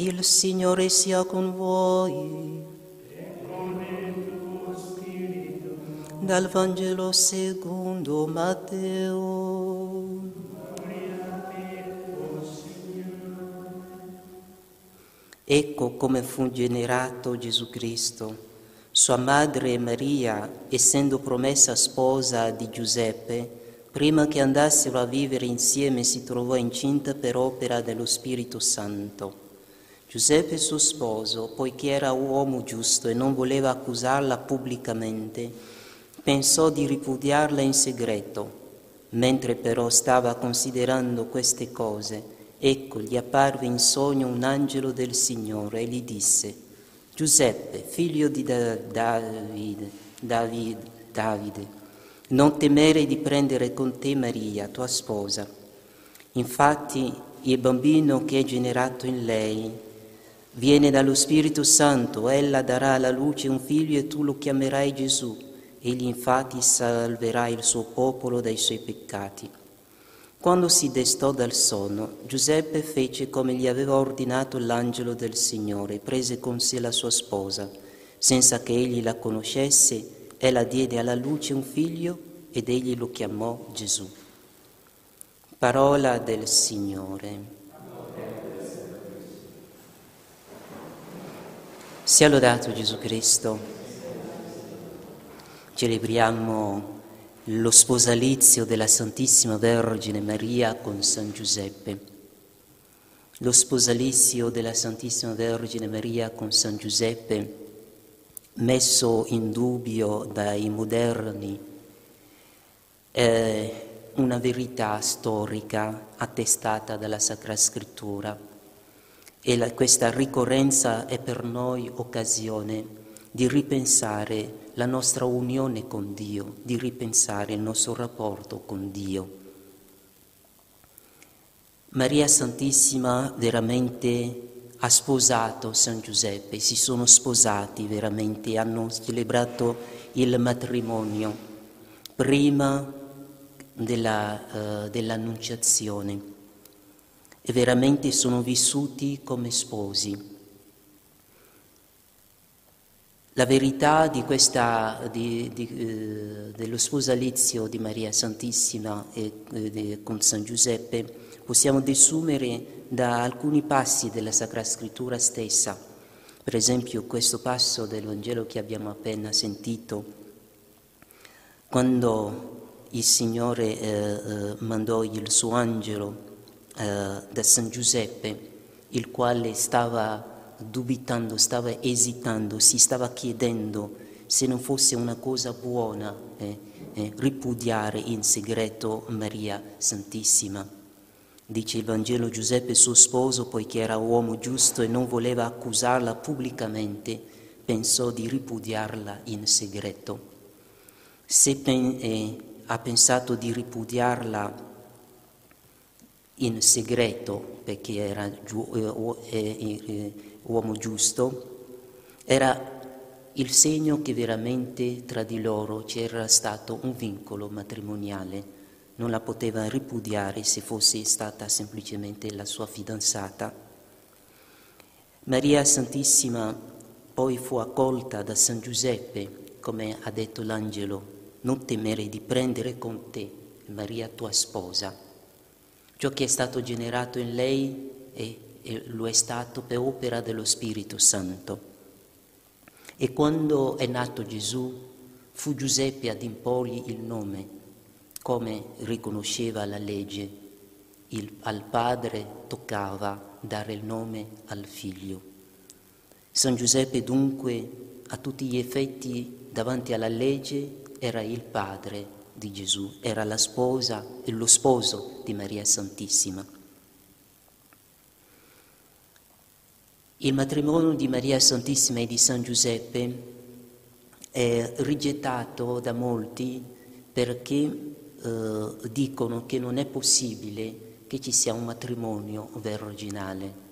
Il Signore sia con voi. Dal Vangelo secondo Matteo. Ecco come fu generato Gesù Cristo. Sua madre Maria, essendo promessa sposa di Giuseppe, prima che andassero a vivere insieme si trovò incinta per opera dello Spirito Santo. Giuseppe suo sposo, poiché era uomo giusto e non voleva accusarla pubblicamente, pensò di ripudiarla in segreto. Mentre però stava considerando queste cose, ecco gli apparve in sogno un angelo del Signore e gli disse, Giuseppe, figlio di Davide, Davide, Davide, non temere di prendere con te Maria, tua sposa. Infatti il bambino che è generato in lei viene dallo Spirito Santo, ella darà alla luce un figlio e tu lo chiamerai Gesù. Egli infatti salverà il suo popolo dai suoi peccati. Quando si destò dal sonno, Giuseppe fece come gli aveva ordinato l'angelo del Signore, prese con sé la sua sposa. Senza che egli la conoscesse, ella diede alla luce un figlio ed egli lo chiamò Gesù. Parola del Signore. Sia lodato Gesù Cristo. Celebriamo lo sposalizio della Santissima Vergine Maria con San Giuseppe. Lo sposalizio della Santissima Vergine Maria con San Giuseppe, messo in dubbio dai moderni, è una verità storica attestata dalla Sacra Scrittura e la, questa ricorrenza è per noi occasione di ripensare la nostra unione con Dio, di ripensare il nostro rapporto con Dio. Maria Santissima veramente ha sposato San Giuseppe, si sono sposati veramente, hanno celebrato il matrimonio prima della, uh, dell'annunciazione e veramente sono vissuti come sposi. La verità di questa, di, di, eh, dello sposalizio di Maria Santissima e, eh, con San Giuseppe possiamo desumere da alcuni passi della Sacra Scrittura stessa. Per esempio questo passo del Vangelo che abbiamo appena sentito, quando il Signore eh, eh mandò il suo angelo eh, da San Giuseppe, il quale stava dubitando, stava esitando, si stava chiedendo se non fosse una cosa buona eh, eh, ripudiare in segreto Maria Santissima. Dice il Vangelo Giuseppe suo sposo, poiché era uomo giusto e non voleva accusarla pubblicamente, pensò di ripudiarla in segreto. Se pen- eh, ha pensato di ripudiarla in segreto, perché era eh, eh, eh, uomo giusto, era il segno che veramente tra di loro c'era stato un vincolo matrimoniale. Non la poteva ripudiare se fosse stata semplicemente la sua fidanzata. Maria Santissima poi fu accolta da San Giuseppe, come ha detto l'angelo, non temere di prendere con te Maria tua sposa. Ciò che è stato generato in lei è e lo è stato per opera dello Spirito Santo. E quando è nato Gesù, fu Giuseppe ad imporgli il nome, come riconosceva la legge. Il, al padre toccava dare il nome al figlio. San Giuseppe dunque, a tutti gli effetti, davanti alla legge, era il padre di Gesù, era la sposa e lo sposo di Maria Santissima. Il matrimonio di Maria Santissima e di San Giuseppe è rigettato da molti perché eh, dicono che non è possibile che ci sia un matrimonio verginale.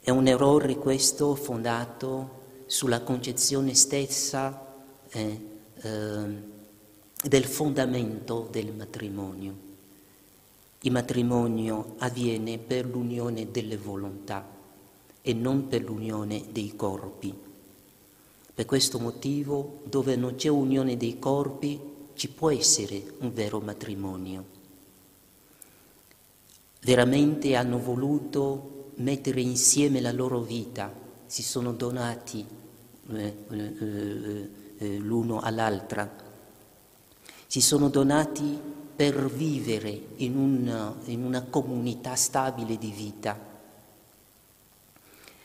È un errore questo fondato sulla concezione stessa eh, eh, del fondamento del matrimonio. Il matrimonio avviene per l'unione delle volontà e non per l'unione dei corpi. Per questo motivo, dove non c'è unione dei corpi, ci può essere un vero matrimonio. Veramente hanno voluto mettere insieme la loro vita, si sono donati eh, eh, eh, l'uno all'altra, si sono donati per vivere in una, in una comunità stabile di vita.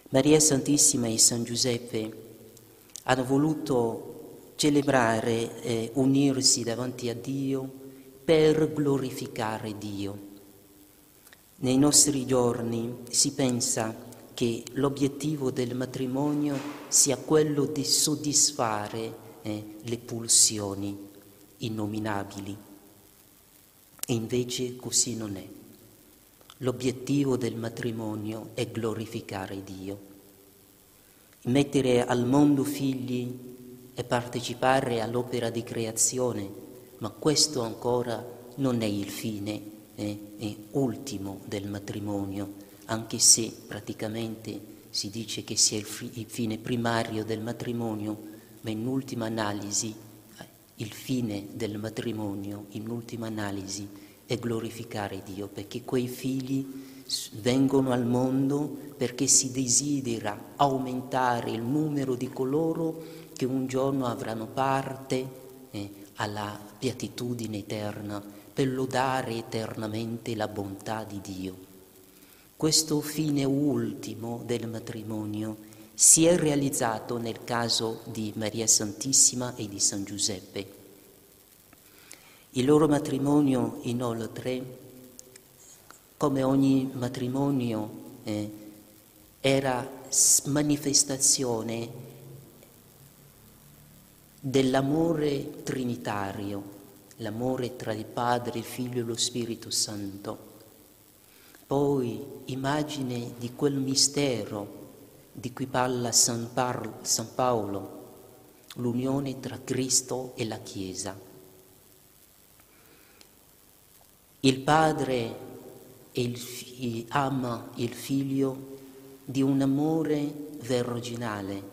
Maria Santissima e San Giuseppe hanno voluto celebrare e unirsi davanti a Dio per glorificare Dio. Nei nostri giorni si pensa che l'obiettivo del matrimonio sia quello di soddisfare eh, le pulsioni innominabili. E invece così non è. L'obiettivo del matrimonio è glorificare Dio. Mettere al mondo figli e partecipare all'opera di creazione, ma questo ancora non è il fine eh, è ultimo del matrimonio, anche se praticamente si dice che sia il, fi- il fine primario del matrimonio, ma in ultima analisi il fine del matrimonio, in ultima analisi, è glorificare Dio, perché quei figli vengono al mondo perché si desidera aumentare il numero di coloro che un giorno avranno parte eh, alla beatitudine eterna per lodare eternamente la bontà di Dio. Questo fine ultimo del matrimonio si è realizzato nel caso di Maria Santissima e di San Giuseppe. Il loro matrimonio, inoltre, come ogni matrimonio, eh, era manifestazione dell'amore trinitario l'amore tra il Padre, il Figlio e lo Spirito Santo. Poi immagine di quel mistero di cui parla San, Par- San Paolo, l'unione tra Cristo e la Chiesa. Il Padre il, ama il Figlio di un amore verginale.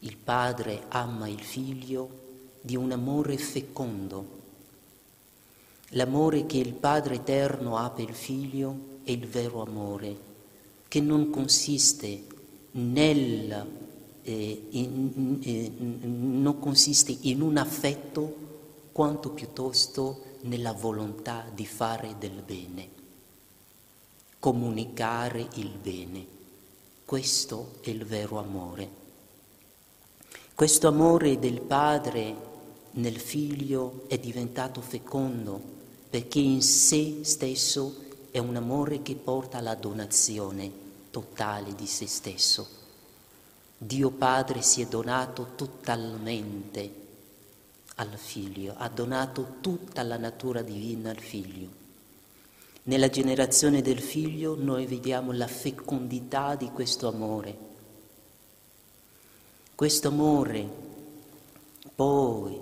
Il Padre ama il Figlio di un amore fecondo L'amore che il Padre Eterno ha per il Figlio è il vero amore, che non consiste nel, eh, in, eh, non consiste in un affetto quanto piuttosto nella volontà di fare del bene, comunicare il bene. Questo è il vero amore. Questo amore del Padre nel Figlio è diventato fecondo perché in sé stesso è un amore che porta alla donazione totale di se stesso. Dio Padre si è donato totalmente al Figlio, ha donato tutta la natura divina al Figlio. Nella generazione del Figlio noi vediamo la fecondità di questo amore. Questo amore poi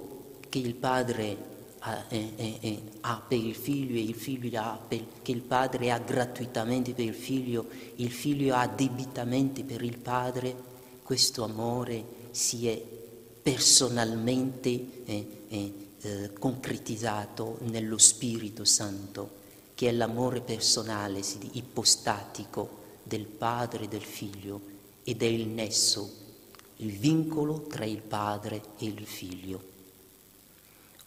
che il Padre ha, eh, eh, ha, per il figlio e il figlio ha per, che il padre ha gratuitamente per il figlio, il figlio ha debitamente per il padre, questo amore si è personalmente eh, eh, eh, concretizzato nello Spirito Santo, che è l'amore personale, ipostatico del padre e del figlio ed è il nesso, il vincolo tra il padre e il figlio.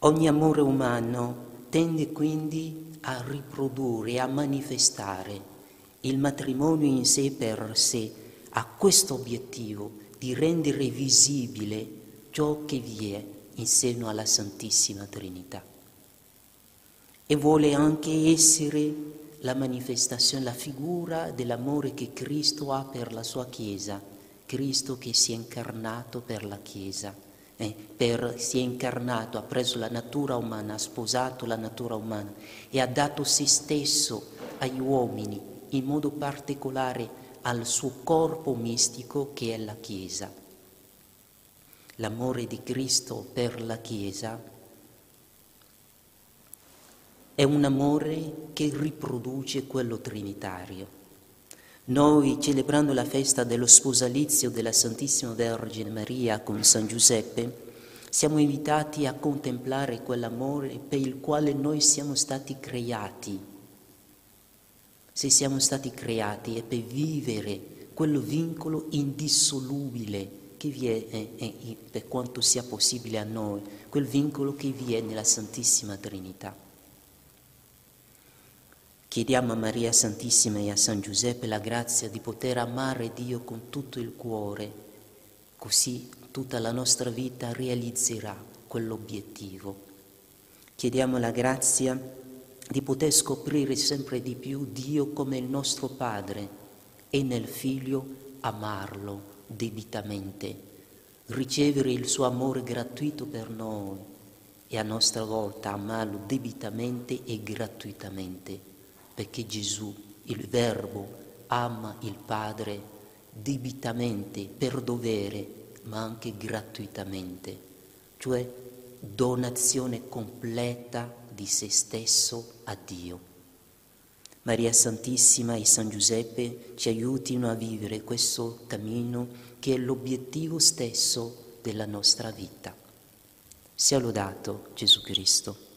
Ogni amore umano tende quindi a riprodurre, a manifestare. Il matrimonio in sé per sé ha questo obiettivo di rendere visibile ciò che vi è in seno alla Santissima Trinità. E vuole anche essere la manifestazione, la figura dell'amore che Cristo ha per la sua Chiesa, Cristo che si è incarnato per la Chiesa eh, per, si è incarnato, ha preso la natura umana, ha sposato la natura umana e ha dato se stesso agli uomini, in modo particolare al suo corpo mistico che è la Chiesa. L'amore di Cristo per la Chiesa è un amore che riproduce quello trinitario. Noi, celebrando la festa dello sposalizio della Santissima Vergine Maria con San Giuseppe, siamo invitati a contemplare quell'amore per il quale noi siamo stati creati. Se siamo stati creati è per vivere quel vincolo indissolubile che vi è, per quanto sia possibile a noi, quel vincolo che vi è nella Santissima Trinità. Chiediamo a Maria Santissima e a San Giuseppe la grazia di poter amare Dio con tutto il cuore, così tutta la nostra vita realizzerà quell'obiettivo. Chiediamo la grazia di poter scoprire sempre di più Dio come il nostro Padre e nel Figlio amarlo debitamente, ricevere il suo amore gratuito per noi e a nostra volta amarlo debitamente e gratuitamente, perché Gesù, il Verbo, ama il Padre debitamente, per dovere, ma anche gratuitamente, cioè donazione completa di se stesso a Dio. Maria Santissima e San Giuseppe ci aiutino a vivere questo cammino che è l'obiettivo stesso della nostra vita. Sia lodato Gesù Cristo.